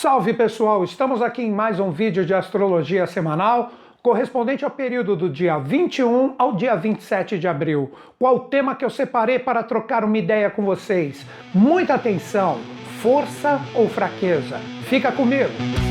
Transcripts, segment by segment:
Salve pessoal, estamos aqui em mais um vídeo de astrologia semanal, correspondente ao período do dia 21 ao dia 27 de abril. Qual o tema que eu separei para trocar uma ideia com vocês? Muita atenção, força ou fraqueza? Fica comigo!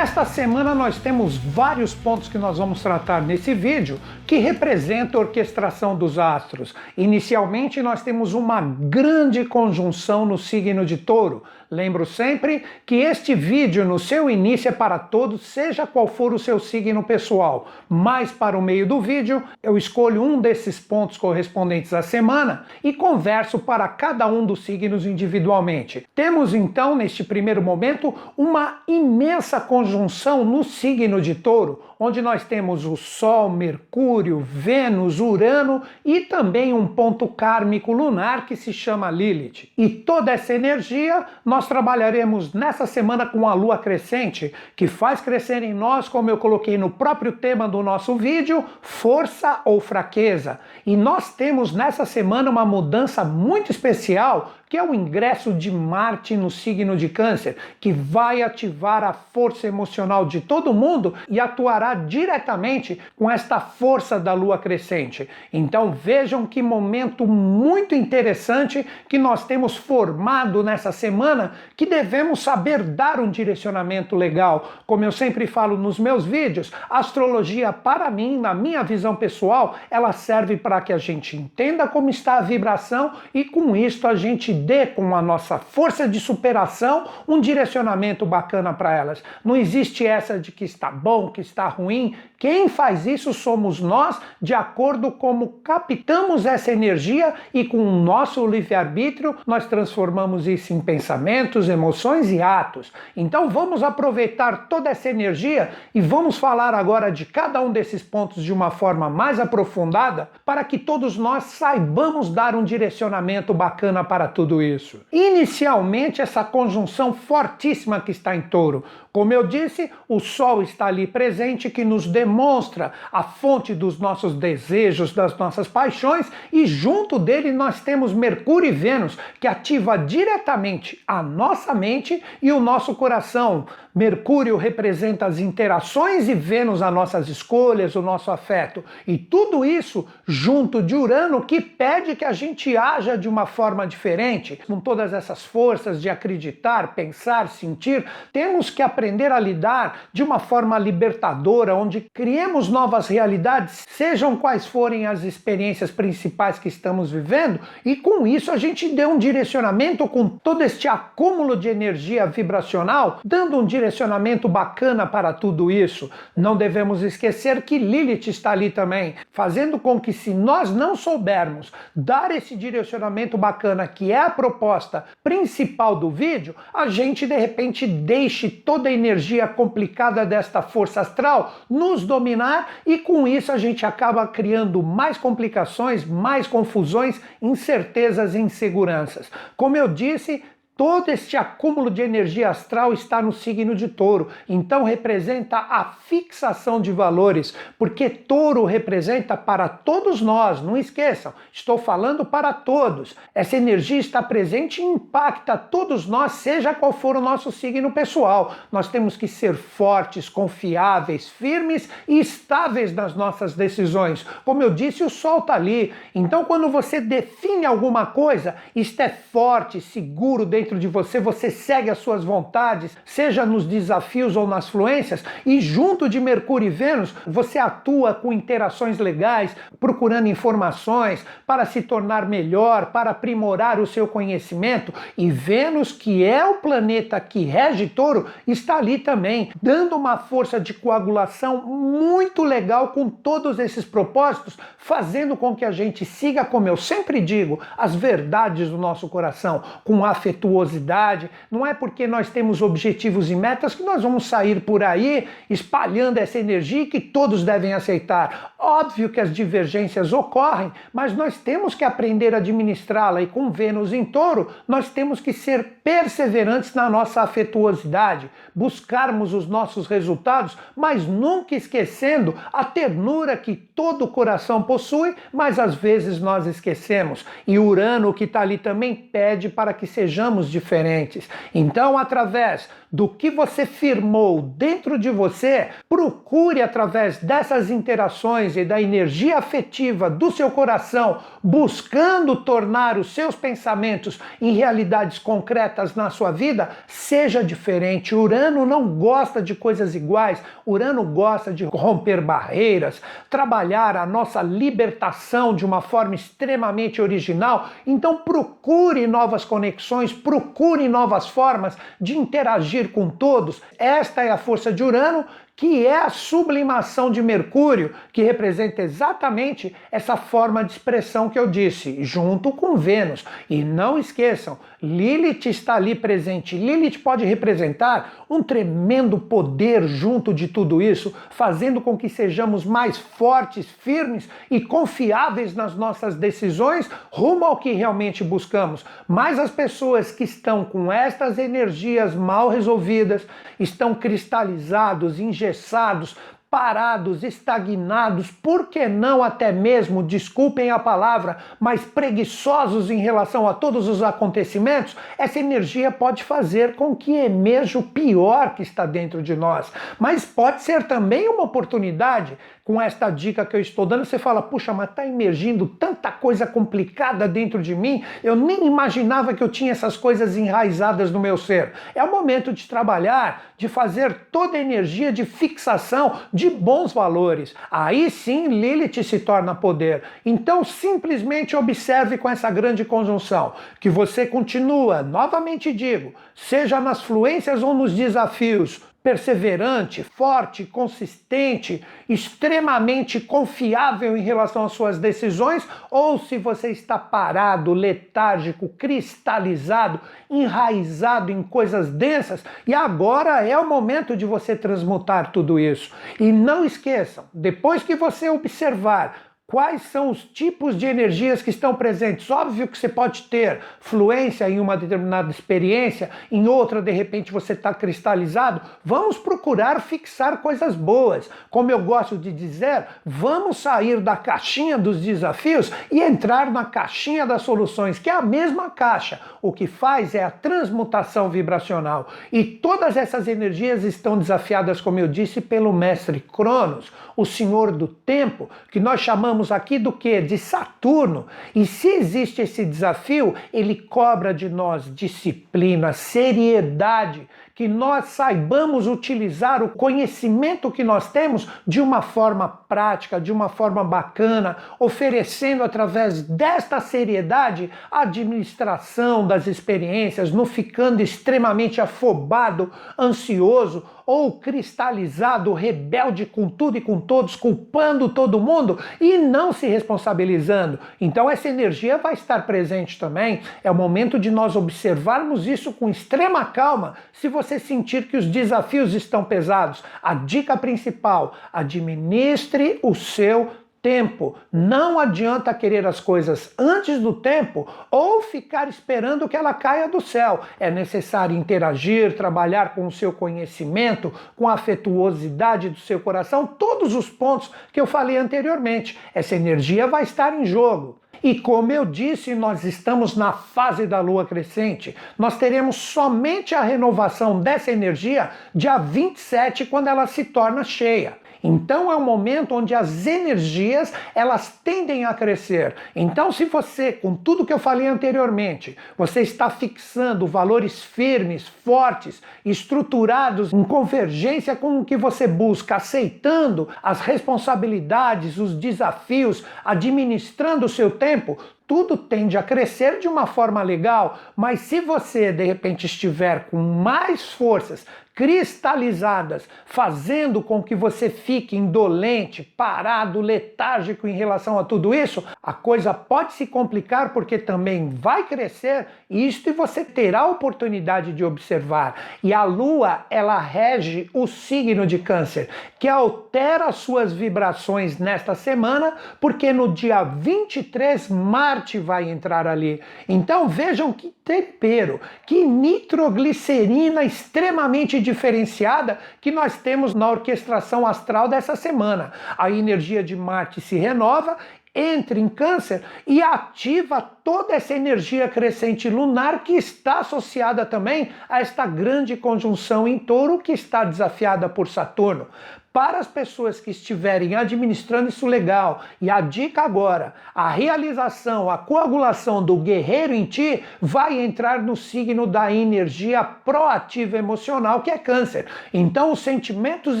Nesta semana nós temos vários pontos que nós vamos tratar nesse vídeo que representam a orquestração dos astros. Inicialmente nós temos uma grande conjunção no signo de touro. Lembro sempre que este vídeo no seu início é para todos, seja qual for o seu signo pessoal. Mas para o meio do vídeo eu escolho um desses pontos correspondentes à semana e converso para cada um dos signos individualmente. Temos então neste primeiro momento uma imensa conjunção no signo de Touro, onde nós temos o Sol, Mercúrio, Vênus, Urano e também um ponto kármico lunar que se chama Lilith. E toda essa energia nós trabalharemos nessa semana com a lua crescente, que faz crescer em nós, como eu coloquei no próprio tema do nosso vídeo, força ou fraqueza. E nós temos nessa semana uma mudança muito especial que é o ingresso de Marte no signo de Câncer, que vai ativar a força emocional de todo mundo e atuará diretamente com esta força da lua crescente. Então vejam que momento muito interessante que nós temos formado nessa semana, que devemos saber dar um direcionamento legal. Como eu sempre falo nos meus vídeos, a astrologia para mim, na minha visão pessoal, ela serve para que a gente entenda como está a vibração e com isso a gente dê com a nossa força de superação um direcionamento bacana para elas. Não existe essa de que está bom, que está ruim. Quem faz isso somos nós, de acordo como captamos essa energia e com o nosso livre-arbítrio nós transformamos isso em pensamentos, emoções e atos. Então vamos aproveitar toda essa energia e vamos falar agora de cada um desses pontos de uma forma mais aprofundada para que todos nós saibamos dar um direcionamento bacana para tudo isso? Inicialmente, essa conjunção fortíssima que está em touro. Como eu disse, o Sol está ali presente que nos demonstra a fonte dos nossos desejos, das nossas paixões, e junto dele nós temos Mercúrio e Vênus, que ativa diretamente a nossa mente e o nosso coração. Mercúrio representa as interações e Vênus as nossas escolhas, o nosso afeto. E tudo isso junto de Urano que pede que a gente haja de uma forma diferente, com todas essas forças de acreditar, pensar, sentir, temos que aprender a lidar de uma forma libertadora, onde criemos novas realidades, sejam quais forem as experiências principais que estamos vivendo, e com isso a gente dê um direcionamento com todo este acúmulo de energia vibracional, dando um direcionamento bacana para tudo isso. Não devemos esquecer que Lilith está ali também, fazendo com que, se nós não soubermos dar esse direcionamento bacana, que é a proposta principal do vídeo, a gente de repente deixe toda a energia complicada desta força astral nos dominar e com isso a gente acaba criando mais complicações, mais confusões, incertezas e inseguranças. Como eu disse, Todo este acúmulo de energia astral está no signo de touro, então representa a fixação de valores, porque touro representa para todos nós, não esqueçam, estou falando para todos. Essa energia está presente e impacta todos nós, seja qual for o nosso signo pessoal. Nós temos que ser fortes, confiáveis, firmes e estáveis nas nossas decisões. Como eu disse, o sol está ali. Então, quando você define alguma coisa, isto é forte, seguro dentro dentro de você, você segue as suas vontades, seja nos desafios ou nas fluências, e junto de Mercúrio e Vênus, você atua com interações legais, procurando informações para se tornar melhor, para aprimorar o seu conhecimento, e Vênus, que é o planeta que rege touro, está ali também, dando uma força de coagulação muito legal com todos esses propósitos, fazendo com que a gente siga, como eu sempre digo, as verdades do nosso coração, com afetuosidade afetuosidade, não é porque nós temos objetivos e metas que nós vamos sair por aí espalhando essa energia que todos devem aceitar. Óbvio que as divergências ocorrem, mas nós temos que aprender a administrá-la e com Vênus em touro, nós temos que ser perseverantes na nossa afetuosidade, buscarmos os nossos resultados, mas nunca esquecendo a ternura que todo o coração possui, mas às vezes nós esquecemos. E Urano, que está ali, também pede para que sejamos diferentes. Então, através do que você firmou dentro de você, procure através dessas interações e da energia afetiva do seu coração, buscando tornar os seus pensamentos em realidades concretas na sua vida, seja diferente. Urano não gosta de coisas iguais, Urano gosta de romper barreiras, trabalhar a nossa libertação de uma forma extremamente original. Então procure novas conexões, procure novas formas de interagir com todos. Esta é a força de Urano que é a sublimação de Mercúrio, que representa exatamente essa forma de expressão que eu disse, junto com Vênus. E não esqueçam, Lilith está ali presente. Lilith pode representar um tremendo poder junto de tudo isso, fazendo com que sejamos mais fortes, firmes e confiáveis nas nossas decisões rumo ao que realmente buscamos. Mas as pessoas que estão com estas energias mal resolvidas, estão cristalizados, engessados, parados, estagnados, por que não até mesmo, desculpem a palavra, mas preguiçosos em relação a todos os acontecimentos, essa energia pode fazer com que emerja o pior que está dentro de nós. Mas pode ser também uma oportunidade com esta dica que eu estou dando, você fala, puxa, mas está emergindo tanta coisa complicada dentro de mim, eu nem imaginava que eu tinha essas coisas enraizadas no meu ser. É o momento de trabalhar, de fazer toda a energia de fixação de bons valores. Aí sim Lilith se torna poder. Então simplesmente observe com essa grande conjunção que você continua, novamente digo, seja nas fluências ou nos desafios, perseverante, forte, consistente, extremamente confiável em relação às suas decisões, ou se você está parado, letárgico, cristalizado, enraizado em coisas densas, e agora é o momento de você transmutar tudo isso. E não esqueçam, depois que você observar Quais são os tipos de energias que estão presentes? Óbvio que você pode ter fluência em uma determinada experiência, em outra, de repente, você está cristalizado. Vamos procurar fixar coisas boas. Como eu gosto de dizer, vamos sair da caixinha dos desafios e entrar na caixinha das soluções, que é a mesma caixa. O que faz é a transmutação vibracional. E todas essas energias estão desafiadas, como eu disse, pelo mestre Cronos, o senhor do tempo, que nós chamamos falamos aqui do que? De Saturno. E se existe esse desafio, ele cobra de nós disciplina, seriedade, que nós saibamos utilizar o conhecimento que nós temos de uma forma prática, de uma forma bacana, oferecendo através desta seriedade a administração das experiências, não ficando extremamente afobado, ansioso ou cristalizado, rebelde com tudo e com todos, culpando todo mundo e não se responsabilizando. Então essa energia vai estar presente também. É o momento de nós observarmos isso com extrema calma. Se você sentir que os desafios estão pesados, a dica principal: administre o seu tempo. Não adianta querer as coisas antes do tempo ou ficar esperando que ela caia do céu. É necessário interagir, trabalhar com o seu conhecimento, com a afetuosidade do seu coração, todos os pontos que eu falei anteriormente. Essa energia vai estar em jogo. E como eu disse, nós estamos na fase da lua crescente. Nós teremos somente a renovação dessa energia dia 27, quando ela se torna cheia. Então é um momento onde as energias elas tendem a crescer. Então se você, com tudo que eu falei anteriormente, você está fixando valores firmes, fortes, estruturados em convergência com o que você busca, aceitando as responsabilidades, os desafios, administrando o seu tempo, tudo tende a crescer de uma forma legal, mas se você de repente estiver com mais forças, cristalizadas, fazendo com que você fique indolente, parado, letárgico em relação a tudo isso, a coisa pode se complicar porque também vai crescer isto e você terá a oportunidade de observar. E a lua, ela rege o signo de Câncer, que altera suas vibrações nesta semana, porque no dia 23 Marte vai entrar ali. Então vejam que tempero, que nitroglicerina extremamente diferenciada que nós temos na orquestração astral dessa semana. A energia de Marte se renova entra em câncer e ativa toda essa energia crescente lunar que está associada também a esta grande conjunção em touro que está desafiada por Saturno. Para as pessoas que estiverem administrando isso legal, e a dica agora, a realização, a coagulação do guerreiro em ti vai entrar no signo da energia proativa emocional, que é câncer. Então os sentimentos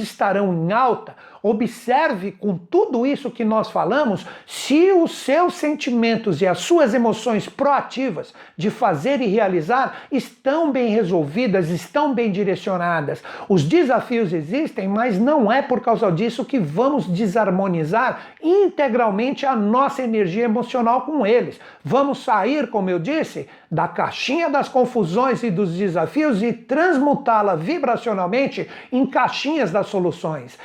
estarão em alta. Observe com tudo isso que nós falamos, se os seus sentimentos e as suas emoções proativas de fazer e realizar estão bem resolvidas, estão bem direcionadas. Os desafios existem, mas não é por causa disso que vamos desarmonizar integralmente a nossa energia emocional com eles. Vamos sair, como eu disse, da caixinha das confusões e dos desafios e transmutá-la vibracionalmente em caixinhas das soluções.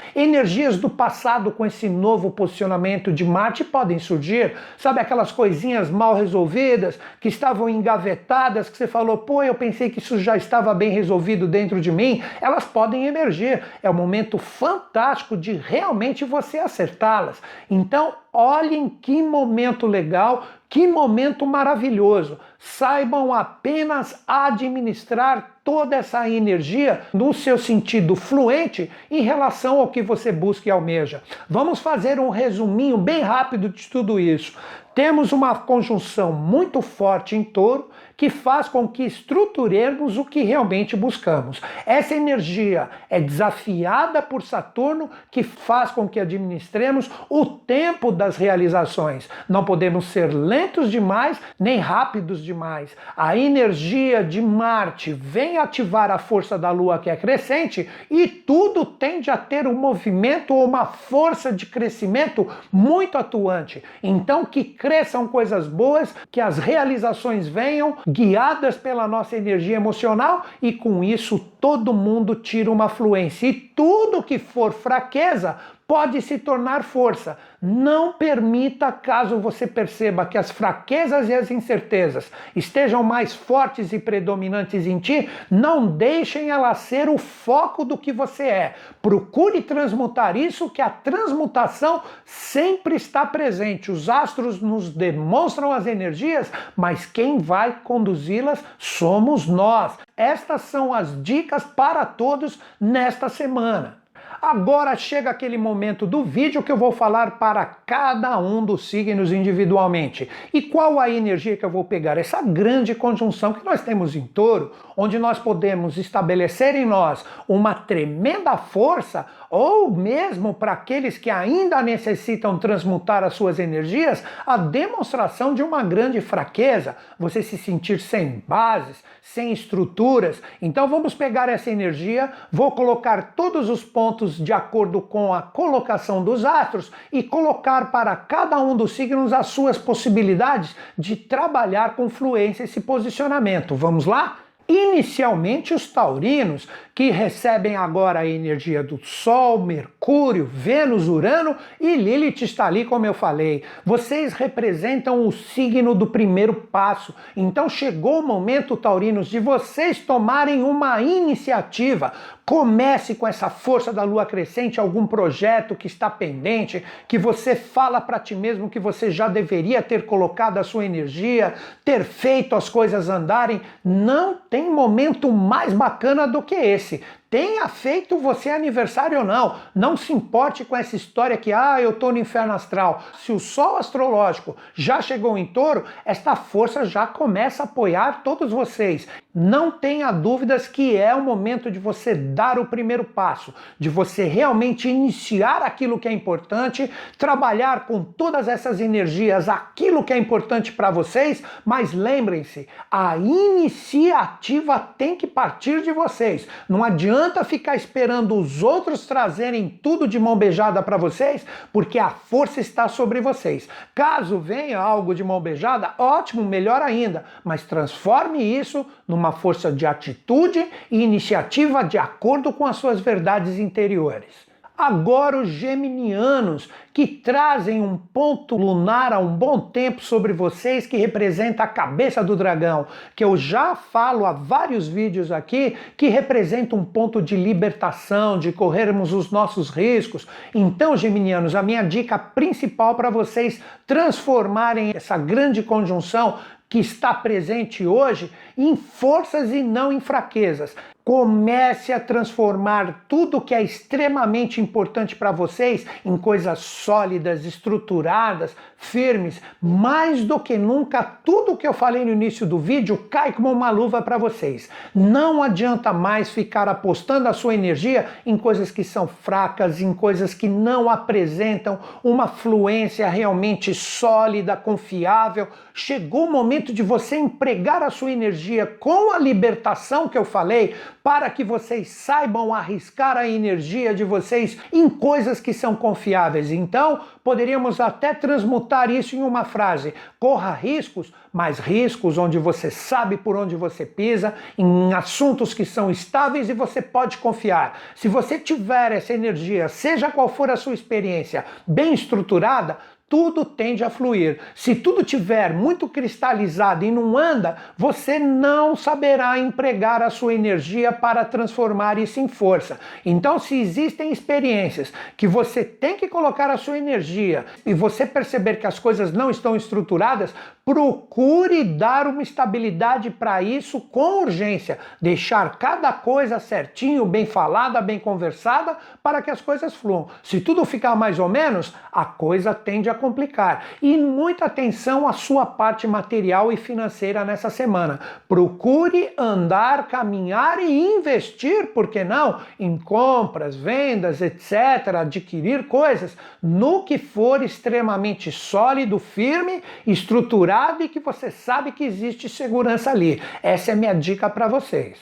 Energias do passado com esse novo posicionamento de Marte podem surgir, sabe aquelas coisinhas mal resolvidas que estavam engavetadas, que você falou, pô, eu pensei que isso já estava bem resolvido dentro de mim, elas podem emergir. É um momento fantástico de realmente você acertá-las. Então, olhem que momento legal que momento maravilhoso! Saibam apenas administrar toda essa energia no seu sentido fluente em relação ao que você busca e almeja. Vamos fazer um resuminho bem rápido de tudo isso. Temos uma conjunção muito forte em touro que faz com que estruturemos o que realmente buscamos. Essa energia é desafiada por Saturno, que faz com que administremos o tempo das realizações. Não podemos ser lentos demais nem rápidos demais. A energia de Marte vem ativar a força da Lua, que é crescente, e tudo tende a ter um movimento ou uma força de crescimento muito atuante. Então, que cresçam coisas boas, que as realizações venham guiadas pela nossa energia emocional e com isso todo mundo tira uma fluência. E tudo que for fraqueza pode se tornar força. Não permita, caso você perceba que as fraquezas e as incertezas estejam mais fortes e predominantes em ti, não deixem elas ser o foco do que você é. Procure transmutar isso, que a transmutação sempre está presente. Os astros nos demonstram as energias, mas quem vai conduzi-las somos nós. Estas são as dicas para todos nesta semana. Agora chega aquele momento do vídeo que eu vou falar para cada um dos signos individualmente. E qual a energia que eu vou pegar? Essa grande conjunção que nós temos em touro, onde nós podemos estabelecer em nós uma tremenda força, ou mesmo para aqueles que ainda necessitam transmutar as suas energias, a demonstração de uma grande fraqueza, você se sentir sem bases, sem estruturas. Então vamos pegar essa energia, vou colocar todos os pontos de acordo com a colocação dos astros e colocar para cada um dos signos as suas possibilidades de trabalhar com fluência esse posicionamento. Vamos lá? Inicialmente, os taurinos, que recebem agora a energia do Sol, Mercúrio, Vênus, Urano e Lilith está ali, como eu falei. Vocês representam o signo do primeiro passo. Então chegou o momento, taurinos, de vocês tomarem uma iniciativa. Comece com essa força da lua crescente algum projeto que está pendente, que você fala para ti mesmo que você já deveria ter colocado a sua energia, ter feito as coisas andarem. Não tem momento mais bacana do que esse tenha feito você aniversário ou não. Não se importe com essa história que, ah, eu tô no inferno astral. Se o sol astrológico já chegou em touro, esta força já começa a apoiar todos vocês. Não tenha dúvidas que é o momento de você dar o primeiro passo, de você realmente iniciar aquilo que é importante, trabalhar com todas essas energias aquilo que é importante para vocês, mas lembrem-se, a iniciativa tem que partir de vocês. Não adianta ficar esperando os outros trazerem tudo de mão beijada para vocês, porque a força está sobre vocês. Caso venha algo de mão beijada, ótimo, melhor ainda, mas transforme isso numa força de atitude e iniciativa de acordo com as suas verdades interiores. Agora, os geminianos, que trazem um ponto lunar há um bom tempo sobre vocês, que representa a cabeça do dragão, que eu já falo há vários vídeos aqui, que representa um ponto de libertação, de corrermos os nossos riscos. Então, geminianos, a minha dica principal para vocês transformarem essa grande conjunção que está presente hoje em forças e não em fraquezas. Comece a transformar tudo que é extremamente importante para vocês em coisas sólidas, estruturadas, firmes. Mais do que nunca, tudo que eu falei no início do vídeo cai como uma luva para vocês. Não adianta mais ficar apostando a sua energia em coisas que são fracas, em coisas que não apresentam uma fluência realmente sólida, confiável. Chegou o momento de você empregar a sua energia com a libertação que eu falei para que vocês saibam arriscar a energia de vocês em coisas que são confiáveis. Então, poderíamos até transmutar isso em uma frase: corra riscos, mas riscos onde você sabe por onde você pisa, em assuntos que são estáveis e você pode confiar. Se você tiver essa energia, seja qual for a sua experiência, bem estruturada, tudo tende a fluir. Se tudo tiver muito cristalizado e não anda, você não saberá empregar a sua energia para transformar isso em força. Então, se existem experiências que você tem que colocar a sua energia e você perceber que as coisas não estão estruturadas, procure dar uma estabilidade para isso com urgência, deixar cada coisa certinho, bem falada, bem conversada, para que as coisas fluam. Se tudo ficar mais ou menos, a coisa tende a complicar. E muita atenção à sua parte material e financeira nessa semana. Procure andar, caminhar e investir, por que não? Em compras, vendas, etc., adquirir coisas no que for extremamente sólido, firme, estruturado e que você sabe que existe segurança ali. Essa é minha dica para vocês.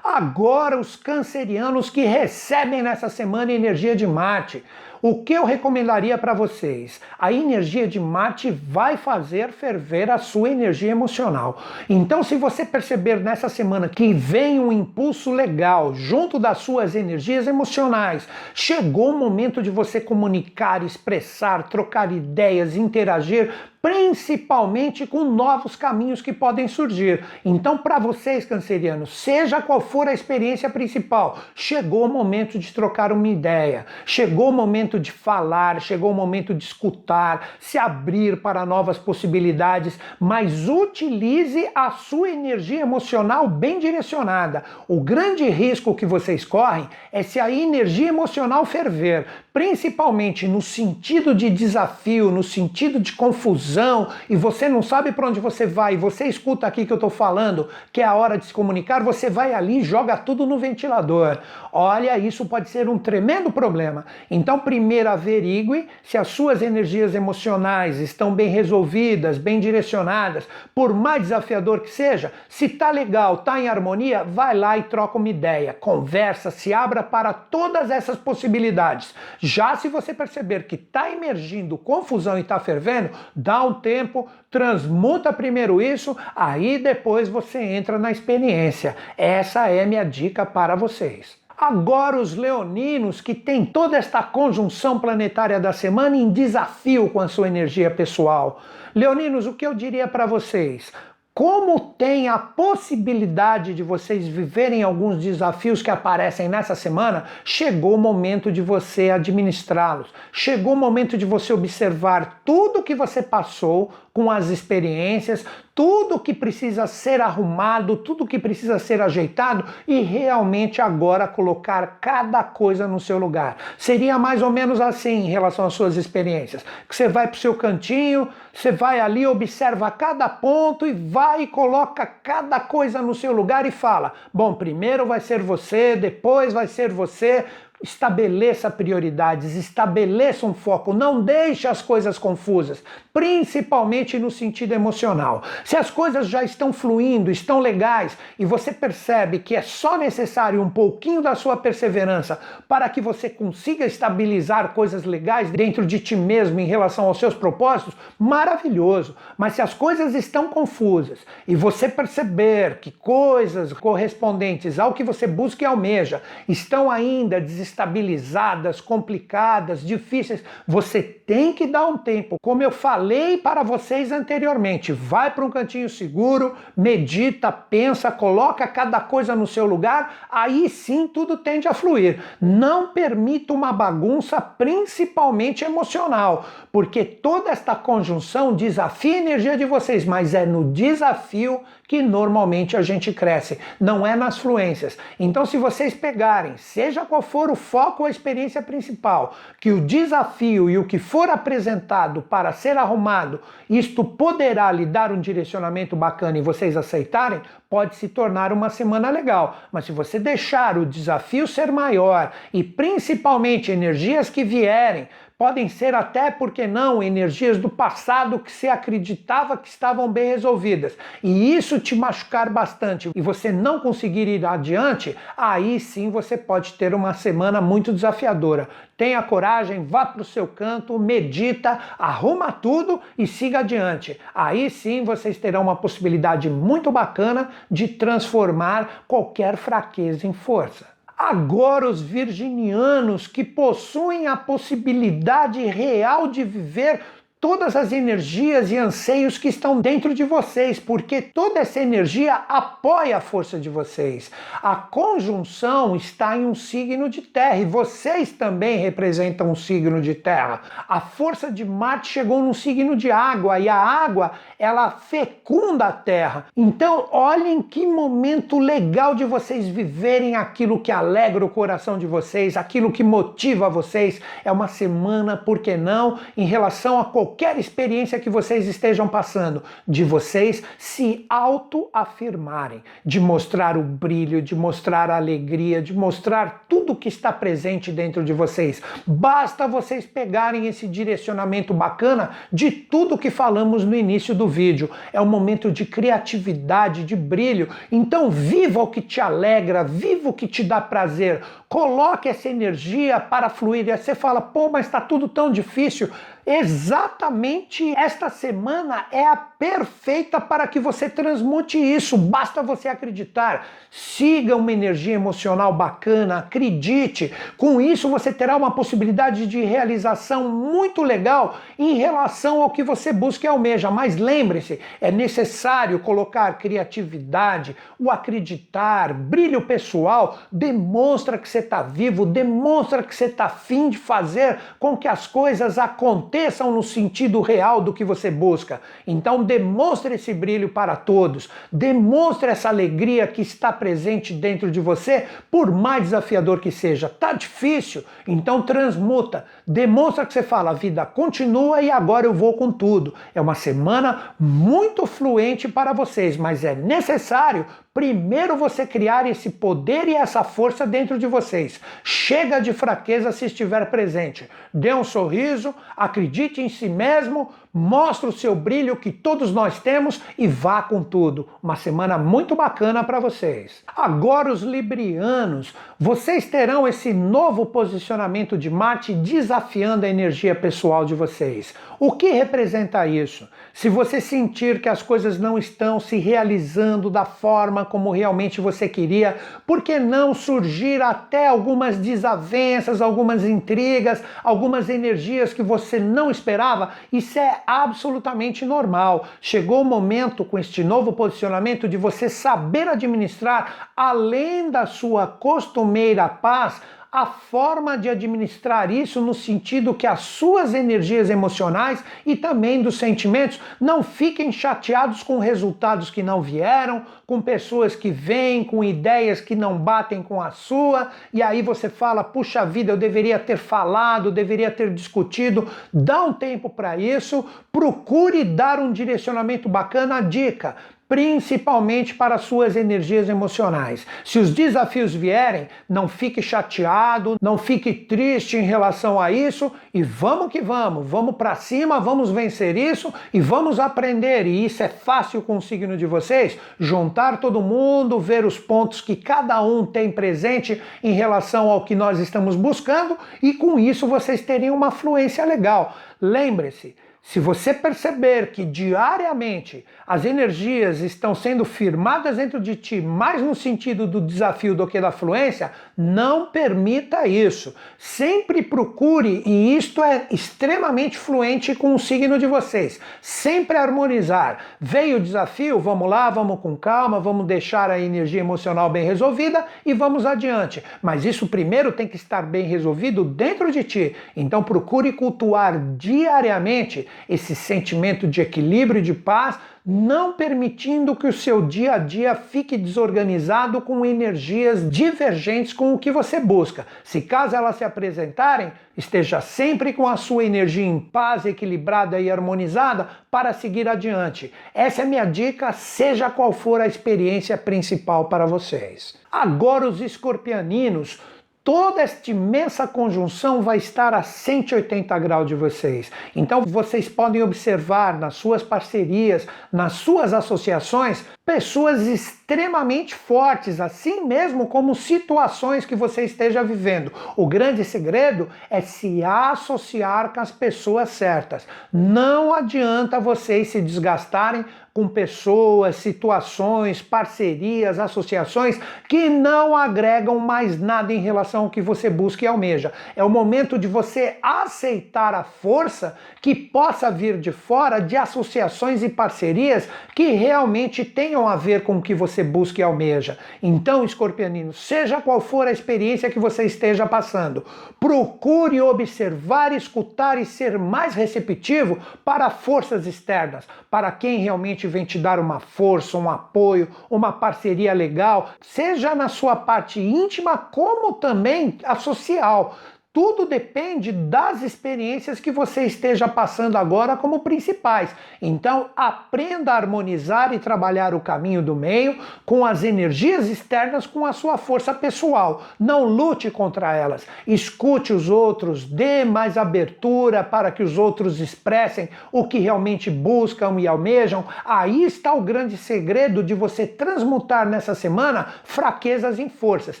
Agora, os cancerianos que recebem nessa semana energia de Marte. O que eu recomendaria para vocês? A energia de Marte vai fazer ferver a sua energia emocional. Então, se você perceber nessa semana que vem um impulso legal junto das suas energias emocionais, chegou o momento de você comunicar, expressar, trocar ideias, interagir principalmente com novos caminhos que podem surgir. Então, para vocês, cancerianos, seja qual for a experiência principal, chegou o momento de trocar uma ideia, chegou o momento de falar, chegou o momento de escutar, se abrir para novas possibilidades, mas utilize a sua energia emocional bem direcionada. O grande risco que vocês correm é se a energia emocional ferver, principalmente no sentido de desafio, no sentido de confusão, e você não sabe para onde você vai, você escuta aqui que eu estou falando, que é a hora de se comunicar, você vai ali e joga tudo no ventilador. Olha, isso pode ser um tremendo problema. Então, primeiro averigue se as suas energias emocionais estão bem resolvidas, bem direcionadas, por mais desafiador que seja, se tá legal, tá em harmonia, vai lá e troca uma ideia, conversa, se abra para todas essas possibilidades já se você perceber que está emergindo confusão e está fervendo, dá um tempo, transmuta primeiro isso, aí depois você entra na experiência. Essa é minha dica para vocês. Agora, os leoninos que têm toda esta conjunção planetária da semana em desafio com a sua energia pessoal. Leoninos, o que eu diria para vocês? Como tem a possibilidade de vocês viverem alguns desafios que aparecem nessa semana, chegou o momento de você administrá-los. Chegou o momento de você observar tudo que você passou com as experiências, tudo que precisa ser arrumado, tudo que precisa ser ajeitado e realmente agora colocar cada coisa no seu lugar. Seria mais ou menos assim em relação às suas experiências. Que você vai para o seu cantinho, você vai ali, observa cada ponto e vai e coloca cada coisa no seu lugar e fala: bom, primeiro vai ser você, depois vai ser você Estabeleça prioridades, estabeleça um foco, não deixe as coisas confusas, principalmente no sentido emocional. Se as coisas já estão fluindo, estão legais e você percebe que é só necessário um pouquinho da sua perseverança para que você consiga estabilizar coisas legais dentro de ti mesmo em relação aos seus propósitos, maravilhoso. Mas se as coisas estão confusas e você perceber que coisas correspondentes ao que você busca e almeja estão ainda desestabilizadas, estabilizadas, complicadas, difíceis. Você tem que dar um tempo. Como eu falei para vocês anteriormente, vai para um cantinho seguro, medita, pensa, coloca cada coisa no seu lugar, aí sim tudo tende a fluir. Não permita uma bagunça, principalmente emocional, porque toda esta conjunção desafia a energia de vocês, mas é no desafio que normalmente a gente cresce, não é nas fluências. Então, se vocês pegarem, seja qual for o foco ou a experiência principal, que o desafio e o que for apresentado para ser arrumado, isto poderá lhe dar um direcionamento bacana e vocês aceitarem, pode se tornar uma semana legal. Mas se você deixar o desafio ser maior e principalmente energias que vierem podem ser até, por que não, energias do passado que você acreditava que estavam bem resolvidas, e isso te machucar bastante e você não conseguir ir adiante, aí sim você pode ter uma semana muito desafiadora. Tenha coragem, vá para o seu canto, medita, arruma tudo e siga adiante. Aí sim vocês terão uma possibilidade muito bacana de transformar qualquer fraqueza em força. Agora, os virginianos que possuem a possibilidade real de viver todas as energias e anseios que estão dentro de vocês, porque toda essa energia apoia a força de vocês. A conjunção está em um signo de terra e vocês também representam um signo de terra. A força de Marte chegou num signo de água e a água ela fecunda a terra. Então, olhem que momento legal de vocês viverem aquilo que alegra o coração de vocês, aquilo que motiva vocês. É uma semana, por que não, em relação a qualquer qualquer experiência que vocês estejam passando, de vocês se autoafirmarem, de mostrar o brilho, de mostrar a alegria, de mostrar tudo que está presente dentro de vocês. Basta vocês pegarem esse direcionamento bacana de tudo que falamos no início do vídeo. É um momento de criatividade, de brilho. Então, viva o que te alegra, viva o que te dá prazer. Coloque essa energia para fluir. E aí você fala, pô, mas está tudo tão difícil. Exatamente esta semana é a perfeita para que você transmute isso. Basta você acreditar. Siga uma energia emocional bacana, acredite. Com isso você terá uma possibilidade de realização muito legal em relação ao que você busca e almeja. Mas lembre-se, é necessário colocar criatividade, o acreditar, brilho pessoal, demonstra que você está vivo, demonstra que você está afim de fazer com que as coisas aconteçam no sentido real do que você busca. Então demonstre esse brilho para todos, demonstre essa alegria que está presente dentro de você, por mais desafiador que seja. Tá difícil? Então transmuta, demonstra que você fala, a vida continua e agora eu vou com tudo. É uma semana muito fluente para vocês, mas é necessário primeiro você criar esse poder e essa força dentro de vocês. Chega de fraqueza se estiver presente. Dê um sorriso, acredite em si mesmo, mostre o seu brilho que todos nós temos e vá com tudo. Uma semana muito bacana para vocês. Agora os librianos, vocês terão esse novo posicionamento de Marte desafiando a energia pessoal de vocês. O que representa isso? Se você sentir que as coisas não estão se realizando da forma como realmente você queria, por que não surgir até algumas desavenças, algumas intrigas, algumas energias que você não esperava? Isso é absolutamente normal. Chegou o momento com este novo posicionamento de você saber administrar além da sua costumeira paz a forma de administrar isso no sentido que as suas energias emocionais e também dos sentimentos não fiquem chateados com resultados que não vieram, com pessoas que vêm com ideias que não batem com a sua, e aí você fala: puxa vida, eu deveria ter falado, deveria ter discutido. Dá um tempo para isso, procure dar um direcionamento bacana. A dica: principalmente para suas energias emocionais. Se os desafios vierem, não fique chateado, não fique triste em relação a isso e vamos que vamos, vamos para cima, vamos vencer isso e vamos aprender. E isso é fácil com o signo de vocês, juntar todo mundo, ver os pontos que cada um tem presente em relação ao que nós estamos buscando e com isso vocês teriam uma fluência legal. Lembre-se, se você perceber que diariamente as energias estão sendo firmadas dentro de ti, mais no sentido do desafio do que da fluência, não permita isso. Sempre procure, e isto é extremamente fluente com o signo de vocês, sempre harmonizar. Veio o desafio, vamos lá, vamos com calma, vamos deixar a energia emocional bem resolvida e vamos adiante. Mas isso primeiro tem que estar bem resolvido dentro de ti. Então procure cultuar diariamente esse sentimento de equilíbrio e de paz, não permitindo que o seu dia a dia fique desorganizado com energias divergentes com o que você busca. Se caso elas se apresentarem, esteja sempre com a sua energia em paz, equilibrada e harmonizada para seguir adiante. Essa é minha dica, seja qual for a experiência principal para vocês. Agora os escorpianinos toda esta imensa conjunção vai estar a 180 graus de vocês. Então vocês podem observar nas suas parcerias, nas suas associações, pessoas extremamente fortes, assim mesmo como situações que você esteja vivendo. O grande segredo é se associar com as pessoas certas. Não adianta vocês se desgastarem com pessoas, situações, parcerias, associações que não agregam mais nada em relação ao que você busca e almeja. É o momento de você aceitar a força que possa vir de fora de associações e parcerias que realmente tenham a ver com o que você busca e almeja. Então, escorpianino, seja qual for a experiência que você esteja passando, procure observar, escutar e ser mais receptivo para forças externas, para quem realmente vem te dar uma força, um apoio, uma parceria legal, seja na sua parte íntima como também a social. Tudo depende das experiências que você esteja passando agora como principais. Então, aprenda a harmonizar e trabalhar o caminho do meio com as energias externas com a sua força pessoal. Não lute contra elas. Escute os outros, dê mais abertura para que os outros expressem o que realmente buscam e almejam. Aí está o grande segredo de você transmutar nessa semana fraquezas em forças.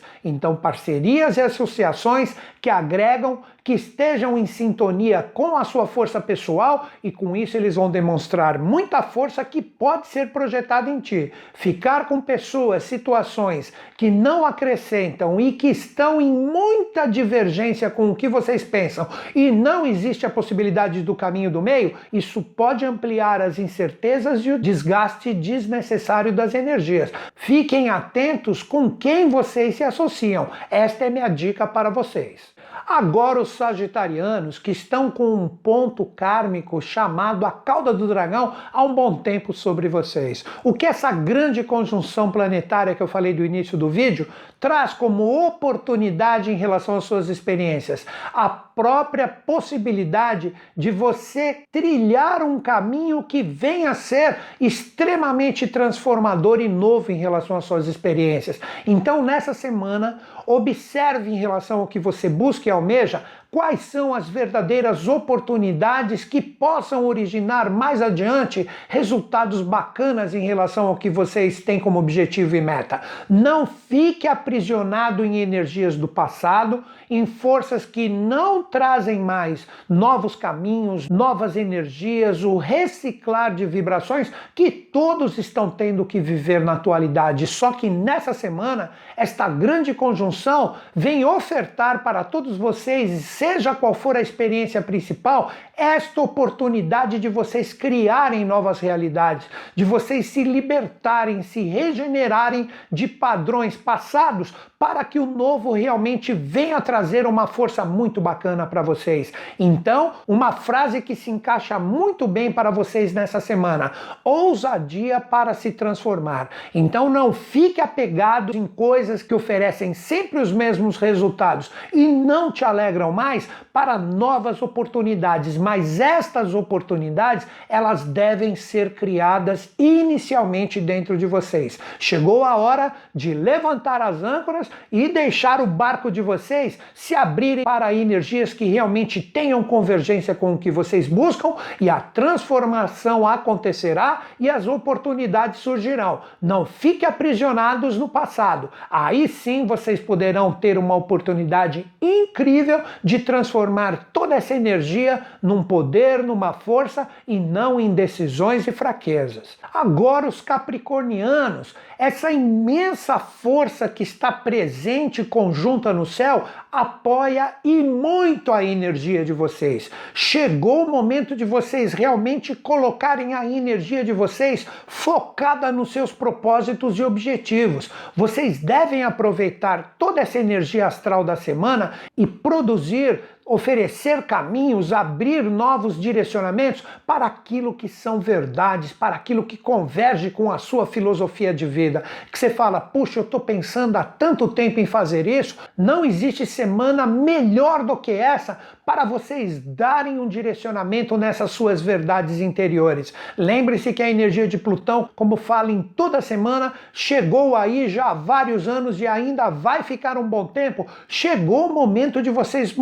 Então, parcerias e associações que agregam que estejam em sintonia com a sua força pessoal e com isso eles vão demonstrar muita força que pode ser projetada em ti. Ficar com pessoas, situações que não acrescentam e que estão em muita divergência com o que vocês pensam e não existe a possibilidade do caminho do meio, isso pode ampliar as incertezas e o desgaste desnecessário das energias. Fiquem atentos com quem vocês se associam. Esta é minha dica para vocês. Agora, os sagitarianos, que estão com um ponto kármico chamado a cauda do dragão há um bom tempo sobre vocês. O que essa grande conjunção planetária que eu falei do início do vídeo traz como oportunidade em relação às suas experiências? A própria possibilidade de você trilhar um caminho que venha a ser extremamente transformador e novo em relação às suas experiências. Então, nessa semana, observe em relação ao que você busca e almeja quais são as verdadeiras oportunidades que possam originar mais adiante resultados bacanas em relação ao que vocês têm como objetivo e meta. Não fique aprisionado em energias do passado, em forças que não trazem mais novos caminhos, novas energias, o reciclar de vibrações que todos estão tendo que viver na atualidade. Só que nessa semana, esta grande conjunção vem ofertar para todos vocês seja qual for a experiência principal, esta oportunidade de vocês criarem novas realidades, de vocês se libertarem, se regenerarem de padrões passados para que o novo realmente venha trazer uma força muito bacana para vocês. Então, uma frase que se encaixa muito bem para vocês nessa semana: ousadia para se transformar. Então, não fique apegado em coisas que oferecem sempre os mesmos resultados e não te alegram mais para novas oportunidades, mas estas oportunidades, elas devem ser criadas inicialmente dentro de vocês. Chegou a hora de levantar as âncoras e deixar o barco de vocês se abrirem para energias que realmente tenham convergência com o que vocês buscam e a transformação acontecerá e as oportunidades surgirão. Não fique aprisionados no passado. Aí sim vocês poderão ter uma oportunidade incrível de transformar toda essa energia num poder, numa força e não em decisões e fraquezas. Agora os capricornianos, essa imensa força que está presente conjunta no céu, apoia e muito a energia de vocês. Chegou o momento de vocês realmente colocarem a energia de vocês focada nos seus propósitos e objetivos. Vocês devem aproveitar toda essa energia astral da semana e produzir oferecer caminhos, abrir novos direcionamentos para aquilo que são verdades, para aquilo que converge com a sua filosofia de vida. Que você fala, puxa, eu estou pensando há tanto tempo em fazer isso, não existe semana melhor do que essa para vocês darem um direcionamento nessas suas verdades interiores. Lembre-se que a energia de Plutão, como fala em toda semana, chegou aí já há vários anos e ainda vai ficar um bom tempo. Chegou o momento de vocês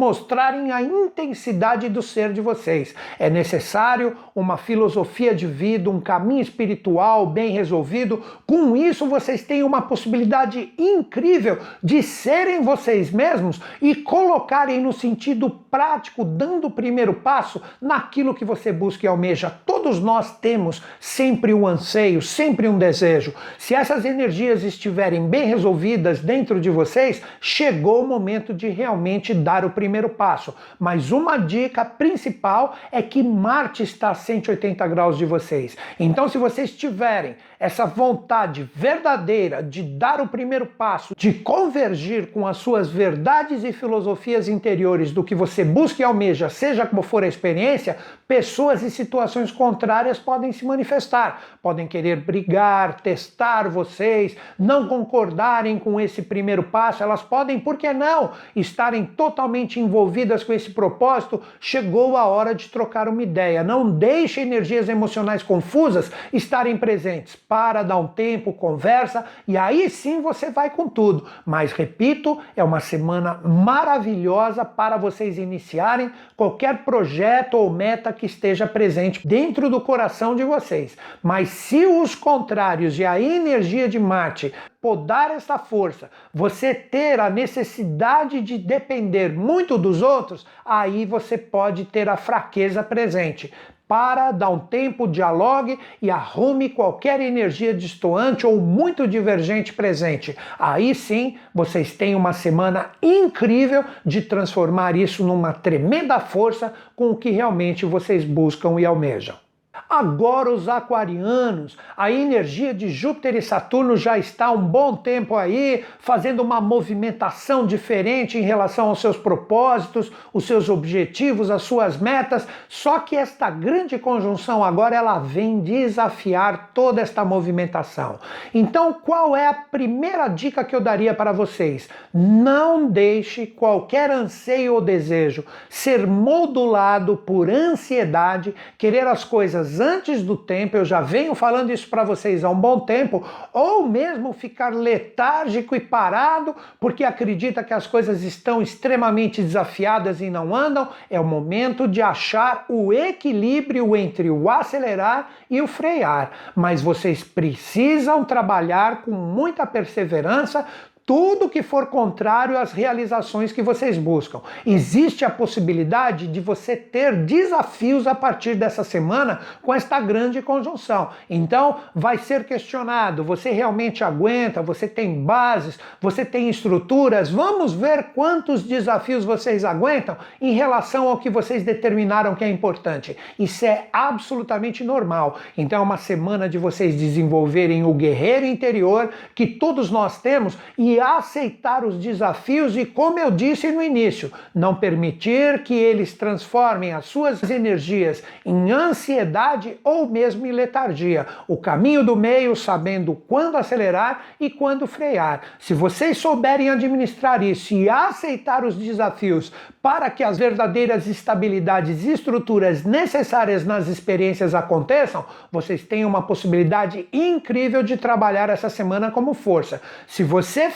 mostrarem a intensidade do ser de vocês. É necessário uma filosofia de vida, um caminho espiritual bem resolvido. Com isso, vocês têm uma possibilidade incrível de serem vocês mesmos e colocarem no sentido prático, dando o primeiro passo naquilo que você busca e almeja. Todos nós temos sempre um anseio, sempre um desejo. Se essas energias estiverem bem resolvidas dentro de vocês, chegou o momento de realmente dar o primeiro passo. Mas uma dica principal é que Marte está a 180 graus de vocês. Então, se vocês tiverem essa vontade verdadeira de dar o primeiro passo, de convergir com as suas verdades e filosofias interiores do que você busca, e almeja, seja como for a experiência, pessoas e situações contrárias podem se manifestar. Podem querer brigar, testar vocês, não concordarem com esse primeiro passo. Elas podem, por que não, estarem totalmente envolvidas com esse propósito. Chegou a hora de trocar uma ideia. Não deixe energias emocionais confusas estarem presentes. Para, dá um tempo, conversa e aí sim você vai com tudo. Mas repito, é uma semana maravilhosa para vocês iniciarem qualquer projeto ou meta que esteja presente dentro do coração de vocês. Mas se os contrários e a energia de Marte podar essa força, você ter a necessidade de depender muito dos outros, aí você pode ter a fraqueza presente para, dá um tempo, dialogue e arrume qualquer energia distoante ou muito divergente presente. Aí sim, vocês têm uma semana incrível de transformar isso numa tremenda força com o que realmente vocês buscam e almejam. Agora os aquarianos, a energia de Júpiter e Saturno já está um bom tempo aí, fazendo uma movimentação diferente em relação aos seus propósitos, os seus objetivos, as suas metas. Só que esta grande conjunção agora ela vem desafiar toda esta movimentação. Então, qual é a primeira dica que eu daria para vocês? Não deixe qualquer anseio ou desejo ser modulado por ansiedade, querer as coisas antes do tempo, eu já venho falando isso para vocês há um bom tempo, ou mesmo ficar letárgico e parado porque acredita que as coisas estão extremamente desafiadas e não andam, é o momento de achar o equilíbrio entre o acelerar e o frear. Mas vocês precisam trabalhar com muita perseverança tudo que for contrário às realizações que vocês buscam. Existe a possibilidade de você ter desafios a partir dessa semana com esta grande conjunção. Então, vai ser questionado: você realmente aguenta? Você tem bases? Você tem estruturas? Vamos ver quantos desafios vocês aguentam em relação ao que vocês determinaram que é importante. Isso é absolutamente normal. Então, é uma semana de vocês desenvolverem o guerreiro interior que todos nós temos e aceitar os desafios e, como eu disse no início, não permitir que eles transformem as suas energias em ansiedade ou mesmo em letargia. O caminho do meio, sabendo quando acelerar e quando frear. Se vocês souberem administrar isso e aceitar os desafios para que as verdadeiras estabilidades e estruturas necessárias nas experiências aconteçam, vocês têm uma possibilidade incrível de trabalhar essa semana como força. Se você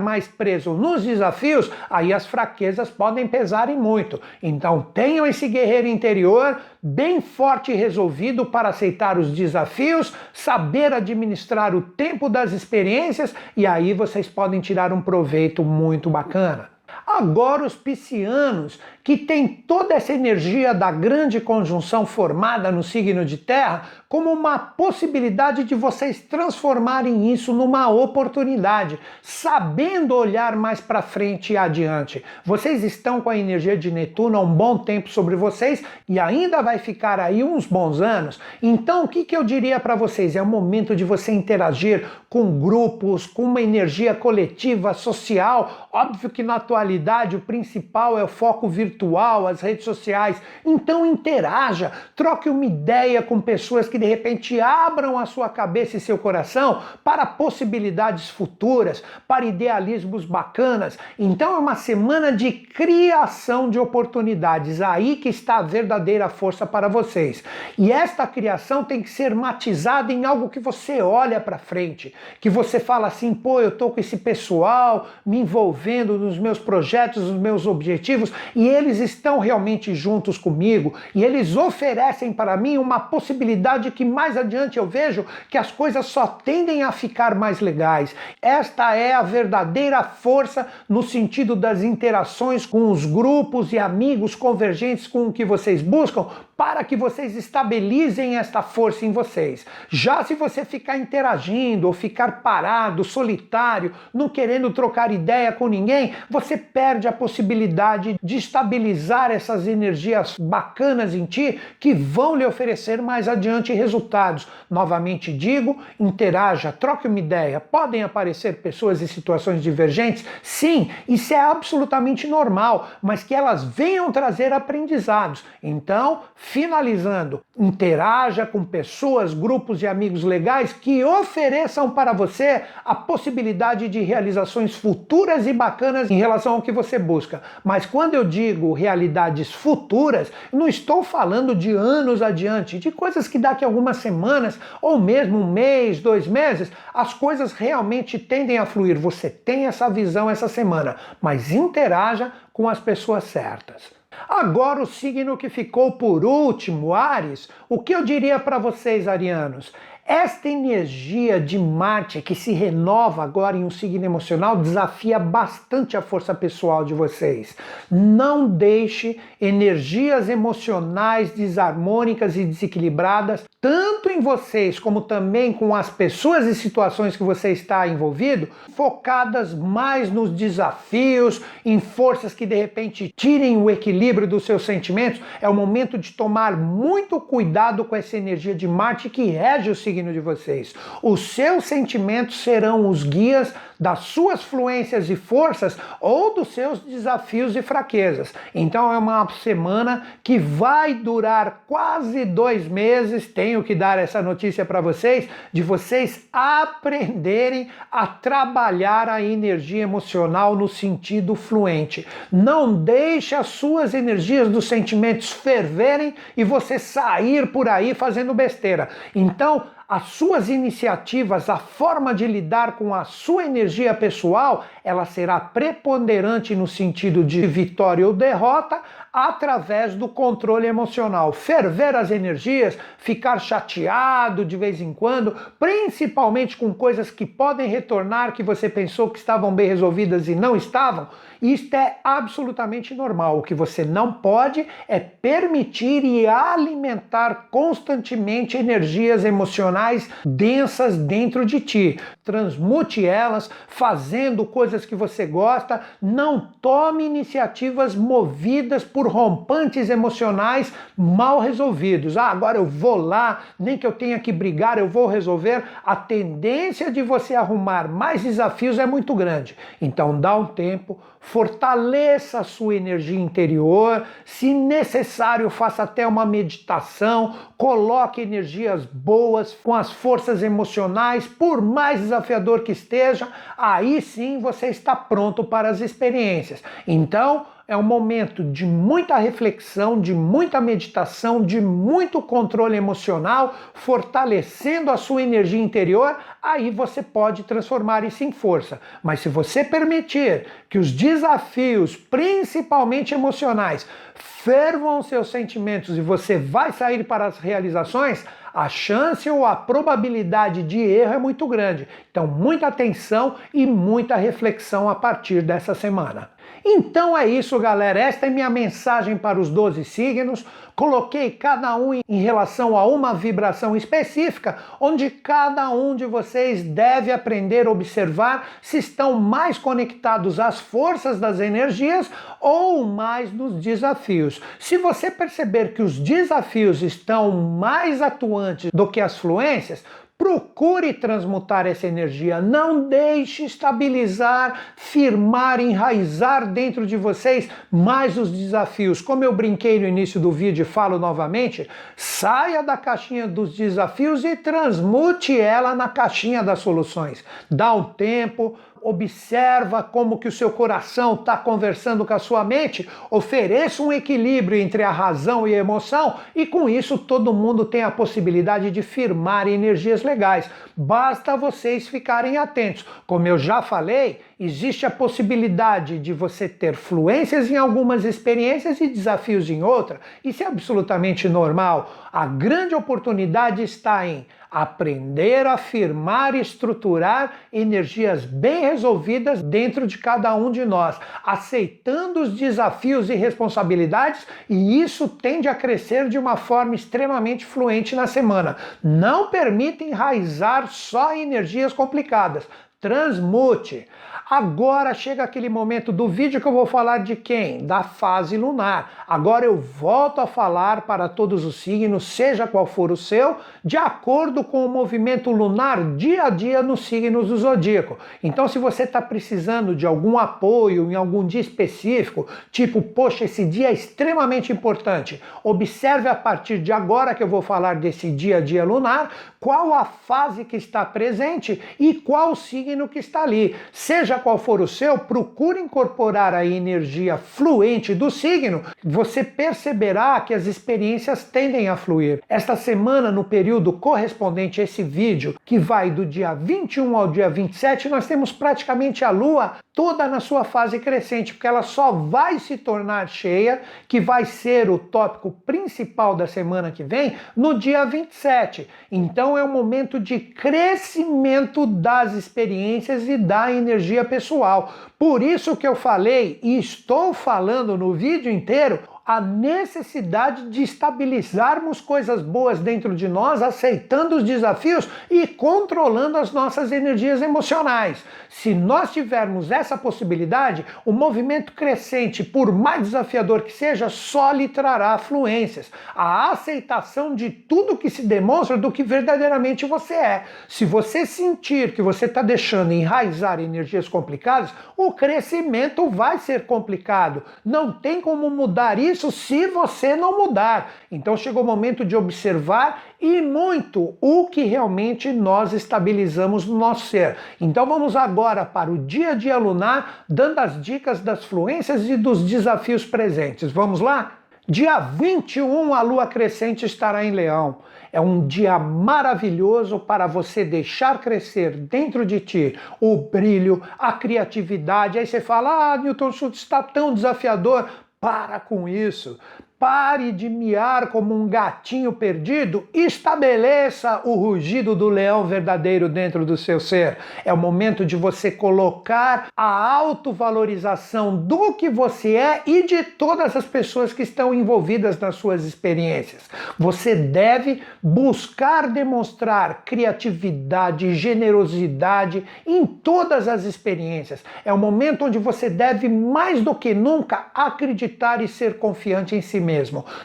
mais preso nos desafios, aí as fraquezas podem pesar e muito. Então tenham esse guerreiro interior bem forte e resolvido para aceitar os desafios, saber administrar o tempo das experiências e aí vocês podem tirar um proveito muito bacana. Agora, os piscianos, que têm toda essa energia da grande conjunção formada no signo de Terra, como uma possibilidade de vocês transformarem isso numa oportunidade, sabendo olhar mais para frente e adiante. Vocês estão com a energia de Netuno há um bom tempo sobre vocês e ainda vai ficar aí uns bons anos. Então, o que, que eu diria para vocês? É o momento de você interagir com grupos, com uma energia coletiva, social. Óbvio que na atualidade o principal é o foco virtual, as redes sociais. Então interaja, troque uma ideia com pessoas que de repente abram a sua cabeça e seu coração para possibilidades futuras, para idealismos bacanas. Então é uma semana de criação de oportunidades. Aí que está a verdadeira força para vocês. E esta criação tem que ser matizada em algo que você olha para frente que você fala assim, pô, eu tô com esse pessoal me envolvendo nos meus projetos, nos meus objetivos, e eles estão realmente juntos comigo, e eles oferecem para mim uma possibilidade que mais adiante eu vejo que as coisas só tendem a ficar mais legais. Esta é a verdadeira força no sentido das interações com os grupos e amigos convergentes com o que vocês buscam, para que vocês estabilizem esta força em vocês. Já se você ficar interagindo ou ficar parado, solitário, não querendo trocar ideia com ninguém, você perde a possibilidade de estabilizar essas energias bacanas em ti que vão lhe oferecer mais adiante resultados. Novamente digo, interaja, troque uma ideia. Podem aparecer pessoas em situações divergentes? Sim, isso é absolutamente normal, mas que elas venham trazer aprendizados. Então, Finalizando, interaja com pessoas, grupos de amigos legais que ofereçam para você a possibilidade de realizações futuras e bacanas em relação ao que você busca. Mas quando eu digo realidades futuras, não estou falando de anos adiante, de coisas que daqui a algumas semanas ou mesmo um mês, dois meses, as coisas realmente tendem a fluir. Você tem essa visão essa semana, mas interaja com as pessoas certas. Agora o signo que ficou por último, Ares, o que eu diria para vocês, arianos? Esta energia de Marte que se renova agora em um signo emocional desafia bastante a força pessoal de vocês. Não deixe energias emocionais desarmônicas e desequilibradas, tanto em vocês como também com as pessoas e situações que você está envolvido, focadas mais nos desafios, em forças que de repente tirem o equilíbrio dos seus sentimentos. É o momento de tomar muito cuidado com essa energia de Marte que rege o signo de vocês. Os seus sentimentos serão os guias das suas fluências e forças ou dos seus desafios e fraquezas. Então é uma semana que vai durar quase dois meses. Tenho que dar essa notícia para vocês de vocês aprenderem a trabalhar a energia emocional no sentido fluente. Não deixe as suas energias dos sentimentos ferverem e você sair por aí fazendo besteira. Então as suas iniciativas, a forma de lidar com a sua energia pessoal, ela será preponderante no sentido de vitória ou derrota através do controle emocional. Ferver as energias, ficar chateado de vez em quando, principalmente com coisas que podem retornar que você pensou que estavam bem resolvidas e não estavam, isto é absolutamente normal. O que você não pode é permitir e alimentar constantemente energias emocionais densas dentro de ti. Transmute elas fazendo coisas que você gosta, não tome iniciativas movidas por rompantes emocionais mal resolvidos. Ah, agora eu vou lá, nem que eu tenha que brigar, eu vou resolver. A tendência de você arrumar mais desafios é muito grande. Então dá um tempo, fortaleça a sua energia interior, se necessário, faça até uma meditação, coloque energias boas com as forças emocionais, por mais desafiador que esteja, aí sim você está pronto para as experiências. Então, é um momento de muita reflexão, de muita meditação, de muito controle emocional, fortalecendo a sua energia interior, aí você pode transformar isso em força. Mas se você permitir que os desafios, principalmente emocionais, fervam seus sentimentos e você vai sair para as realizações, a chance ou a probabilidade de erro é muito grande. Então, muita atenção e muita reflexão a partir dessa semana. Então é isso, galera. Esta é minha mensagem para os 12 signos. Coloquei cada um em relação a uma vibração específica, onde cada um de vocês deve aprender a observar se estão mais conectados às forças das energias ou mais nos desafios. Se você perceber que os desafios estão mais atuantes do que as fluências, Procure transmutar essa energia, não deixe estabilizar, firmar, enraizar dentro de vocês mais os desafios. Como eu brinquei no início do vídeo e falo novamente, saia da caixinha dos desafios e transmute ela na caixinha das soluções. Dá um tempo, observa como que o seu coração está conversando com a sua mente, ofereça um equilíbrio entre a razão e a emoção e com isso todo mundo tem a possibilidade de firmar energias legais. Basta vocês ficarem atentos. Como eu já falei, existe a possibilidade de você ter fluências em algumas experiências e desafios em outras. Isso é absolutamente normal. A grande oportunidade está em aprender a firmar e estruturar energias bem resolvidas dentro de cada um de nós, aceitando os desafios e responsabilidades, e isso tende a crescer de uma forma extremamente fluente na semana. Não permita enraizar só energias complicadas. Transmute. Agora chega aquele momento do vídeo que eu vou falar de quem? Da fase lunar. Agora eu volto a falar para todos os signos, seja qual for o seu, de acordo com o movimento lunar dia a dia nos signos do zodíaco. Então, se você está precisando de algum apoio em algum dia específico, tipo, poxa, esse dia é extremamente importante, observe a partir de agora que eu vou falar desse dia a dia lunar, qual a fase que está presente e qual signo que está ali. Seja qual for o seu, procure incorporar a energia fluente do signo, você perceberá que as experiências tendem a fluir. Esta semana, no período correspondente a esse vídeo, que vai do dia 21 ao dia 27, nós temos praticamente a Lua toda na sua fase crescente, porque ela só vai se tornar cheia, que vai ser o tópico principal da semana que vem, no dia 27. Então é um momento de crescimento das experiências e da energia pessoal. Por isso que eu falei e estou falando no vídeo inteiro a necessidade de estabilizarmos coisas boas dentro de nós, aceitando os desafios e controlando as nossas energias emocionais. Se nós tivermos essa possibilidade, o movimento crescente, por mais desafiador que seja, só lhe trará fluências. A aceitação de tudo que se demonstra do que verdadeiramente você é. Se você sentir que você está deixando enraizar energias complicadas, o crescimento vai ser complicado. Não tem como mudar isso isso se você não mudar. Então chegou o momento de observar e muito o que realmente nós estabilizamos no nosso ser. Então vamos agora para o dia a dia lunar, dando as dicas das fluências e dos desafios presentes. Vamos lá? Dia 21, a lua crescente estará em Leão. É um dia maravilhoso para você deixar crescer dentro de ti o brilho, a criatividade. Aí você fala: Ah, Newton Schultz está tão desafiador. Para com isso. Pare de miar como um gatinho perdido, estabeleça o rugido do leão verdadeiro dentro do seu ser. É o momento de você colocar a autovalorização do que você é e de todas as pessoas que estão envolvidas nas suas experiências. Você deve buscar demonstrar criatividade generosidade em todas as experiências. É o momento onde você deve mais do que nunca acreditar e ser confiante em si mesmo.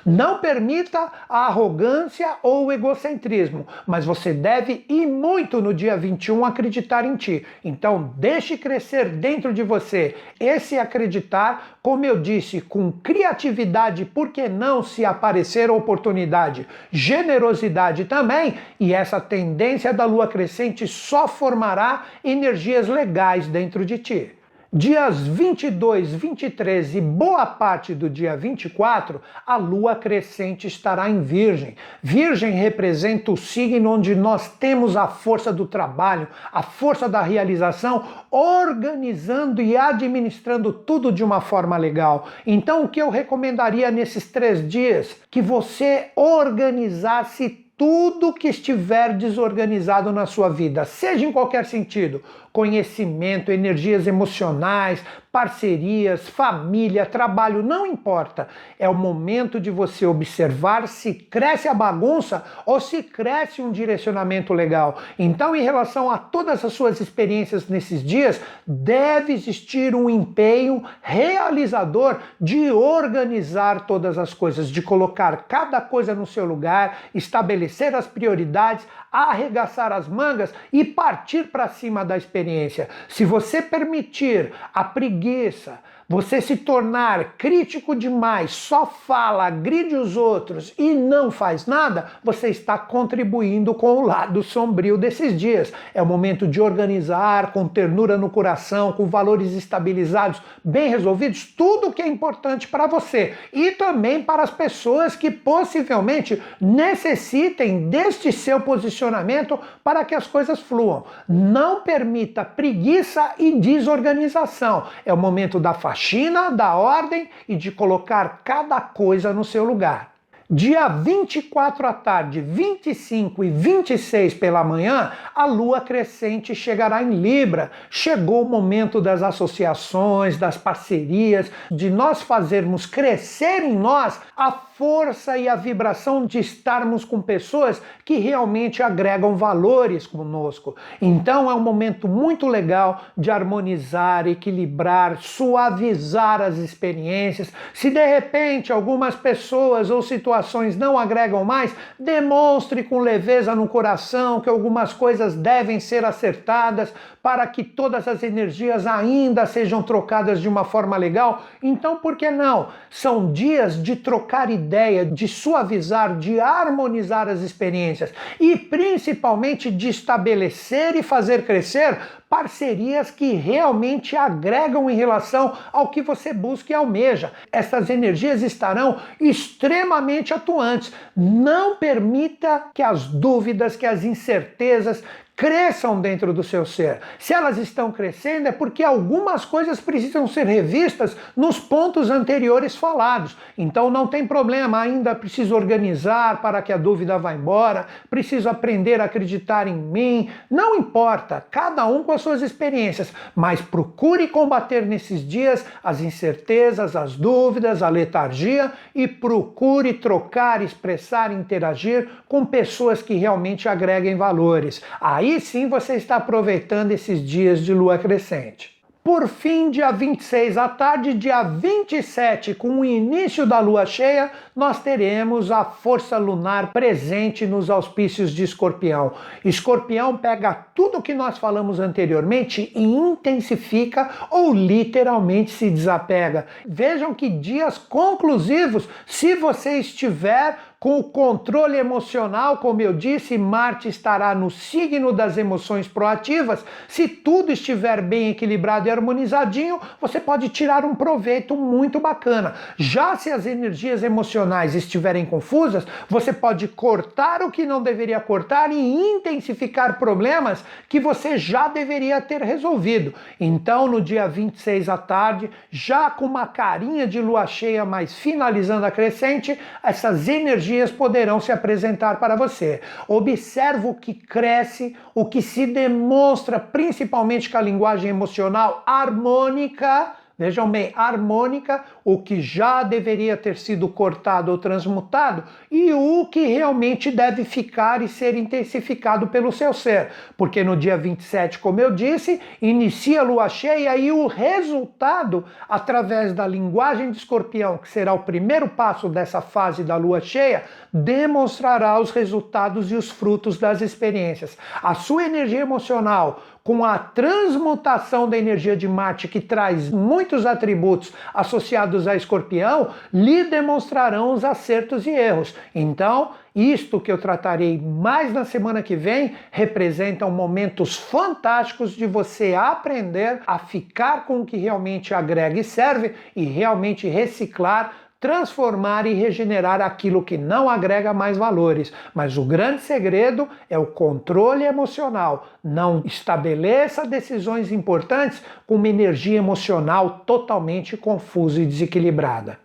Não permita a arrogância ou o egocentrismo, mas você deve e muito no dia 21 acreditar em ti. Então, deixe crescer dentro de você esse acreditar, como eu disse, com criatividade, por que não se aparecer oportunidade, generosidade também, e essa tendência da lua crescente só formará energias legais dentro de ti. Dias 22, 23 e boa parte do dia 24, a lua crescente estará em Virgem. Virgem representa o signo onde nós temos a força do trabalho, a força da realização, organizando e administrando tudo de uma forma legal. Então, o que eu recomendaria nesses três dias? Que você organizasse tudo que estiver desorganizado na sua vida, seja em qualquer sentido, conhecimento, energias emocionais, parcerias, família, trabalho, não importa. É o momento de você observar se cresce a bagunça ou se cresce um direcionamento legal. Então, em relação a todas as suas experiências nesses dias, deve existir um empenho realizador de organizar todas as coisas, de colocar cada coisa no seu lugar, estabelecer as prioridades, arregaçar as mangas e partir para cima da experiência. Se você permitir a preguiça, você se tornar crítico demais, só fala, agride os outros e não faz nada, você está contribuindo com o lado sombrio desses dias. É o momento de organizar com ternura no coração, com valores estabilizados, bem resolvidos, tudo que é importante para você e também para as pessoas que possivelmente necessitem deste seu posicionamento para que as coisas fluam. Não permita preguiça e desorganização. É o momento da faxina faxina da ordem e de colocar cada coisa no seu lugar. Dia 24 à tarde, 25 e 26 pela manhã, a lua crescente chegará em Libra. Chegou o momento das associações, das parcerias, de nós fazermos crescer em nós a força e a vibração de estarmos com pessoas que realmente agregam valores conosco. Então é um momento muito legal de harmonizar, equilibrar, suavizar as experiências. Se de repente algumas pessoas ou situações não agregam mais, demonstre com leveza no coração que algumas coisas devem ser acertadas para que todas as energias ainda sejam trocadas de uma forma legal. Então, por que não? São dias de trocar ideias ideia de suavizar, de harmonizar as experiências e principalmente de estabelecer e fazer crescer parcerias que realmente agregam em relação ao que você busca e almeja. Essas energias estarão extremamente atuantes. Não permita que as dúvidas, que as incertezas, cresçam dentro do seu ser. Se elas estão crescendo, é porque algumas coisas precisam ser revistas nos pontos anteriores falados. Então não tem problema, ainda preciso organizar para que a dúvida vá embora, preciso aprender a acreditar em mim. Não importa, cada um com as suas experiências, mas procure combater nesses dias as incertezas, as dúvidas, a letargia e procure trocar, expressar, interagir com pessoas que realmente agreguem valores. Aí Aí sim você está aproveitando esses dias de lua crescente. Por fim, dia 26 à tarde, dia 27, com o início da lua cheia, nós teremos a força lunar presente nos auspícios de Escorpião. Escorpião pega tudo que nós falamos anteriormente e intensifica ou literalmente se desapega. Vejam que dias conclusivos se você estiver com o controle emocional, como eu disse, Marte estará no signo das emoções proativas. Se tudo estiver bem equilibrado e harmonizadinho, você pode tirar um proveito muito bacana. Já se as energias emocionais estiverem confusas, você pode cortar o que não deveria cortar e intensificar problemas que você já deveria ter resolvido. Então, no dia 26 à tarde, já com uma carinha de lua cheia, mas finalizando a crescente, essas energias poderão se apresentar para você. Observa o que cresce, o que se demonstra principalmente com a linguagem emocional harmônica Vejam bem, harmônica, o que já deveria ter sido cortado ou transmutado e o que realmente deve ficar e ser intensificado pelo seu ser. Porque no dia 27, como eu disse, inicia a lua cheia e o resultado, através da linguagem de escorpião, que será o primeiro passo dessa fase da lua cheia, demonstrará os resultados e os frutos das experiências. A sua energia emocional, com a transmutação da energia de Marte, que traz muitos atributos associados a escorpião, lhe demonstrarão os acertos e erros. Então, isto que eu tratarei mais na semana que vem representam momentos fantásticos de você aprender a ficar com o que realmente agrega e serve e realmente reciclar transformar e regenerar aquilo que não agrega mais valores. Mas o grande segredo é o controle emocional. Não estabeleça decisões importantes com uma energia emocional totalmente confusa e desequilibrada.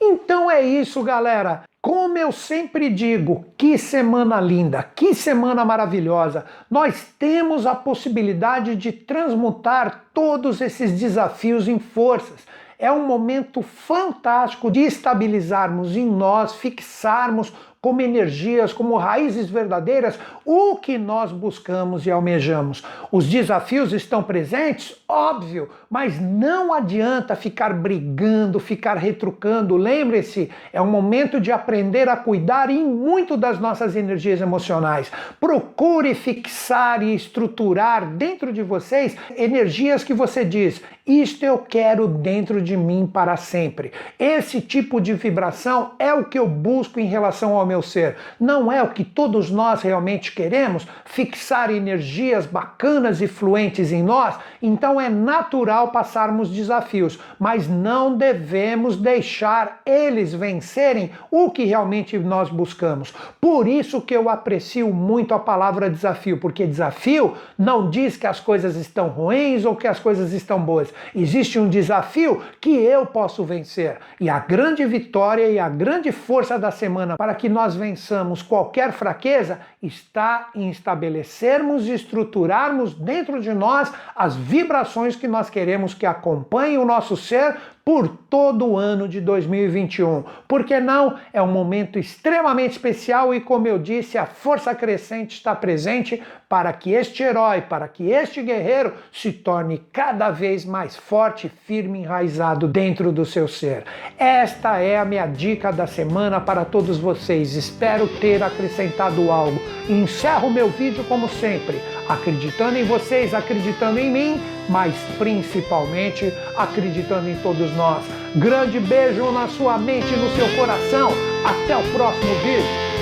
Então é isso, galera. Como eu sempre digo, que semana linda, que semana maravilhosa! Nós temos a possibilidade de transmutar todos esses desafios em forças é um momento fantástico de estabilizarmos em nós, fixarmos como energias, como raízes verdadeiras, o que nós buscamos e almejamos. Os desafios estão presentes? Óbvio, mas não adianta ficar brigando, ficar retrucando. Lembre-se, é um momento de aprender a cuidar em muito das nossas energias emocionais. Procure fixar e estruturar dentro de vocês energias que você diz: isto eu quero dentro de mim para sempre. Esse tipo de vibração é o que eu busco em relação ao meu ser. Não é o que todos nós realmente queremos, fixar energias bacanas e fluentes em nós. Então é natural passarmos desafios, mas não devemos deixar eles vencerem o que realmente nós buscamos. Por isso que eu aprecio muito a palavra desafio, porque desafio não diz que as coisas estão ruins ou que as coisas estão boas Existe um desafio que eu posso vencer. E a grande vitória e a grande força da semana para que nós vençamos qualquer fraqueza está em estabelecermos e estruturarmos dentro de nós as vibrações que nós queremos que acompanhem o nosso ser por todo o ano de 2021. Porque não? É um momento extremamente especial e, como eu disse, a força crescente está presente para que este herói, para que este guerreiro se torne cada vez mais forte, firme, enraizado dentro do seu ser. Esta é a minha dica da semana para todos vocês. Espero ter acrescentado algo. Encerro meu vídeo como sempre acreditando em vocês, acreditando em mim, mas principalmente acreditando em nós. Grande beijo na sua mente e no seu coração. Até o próximo vídeo.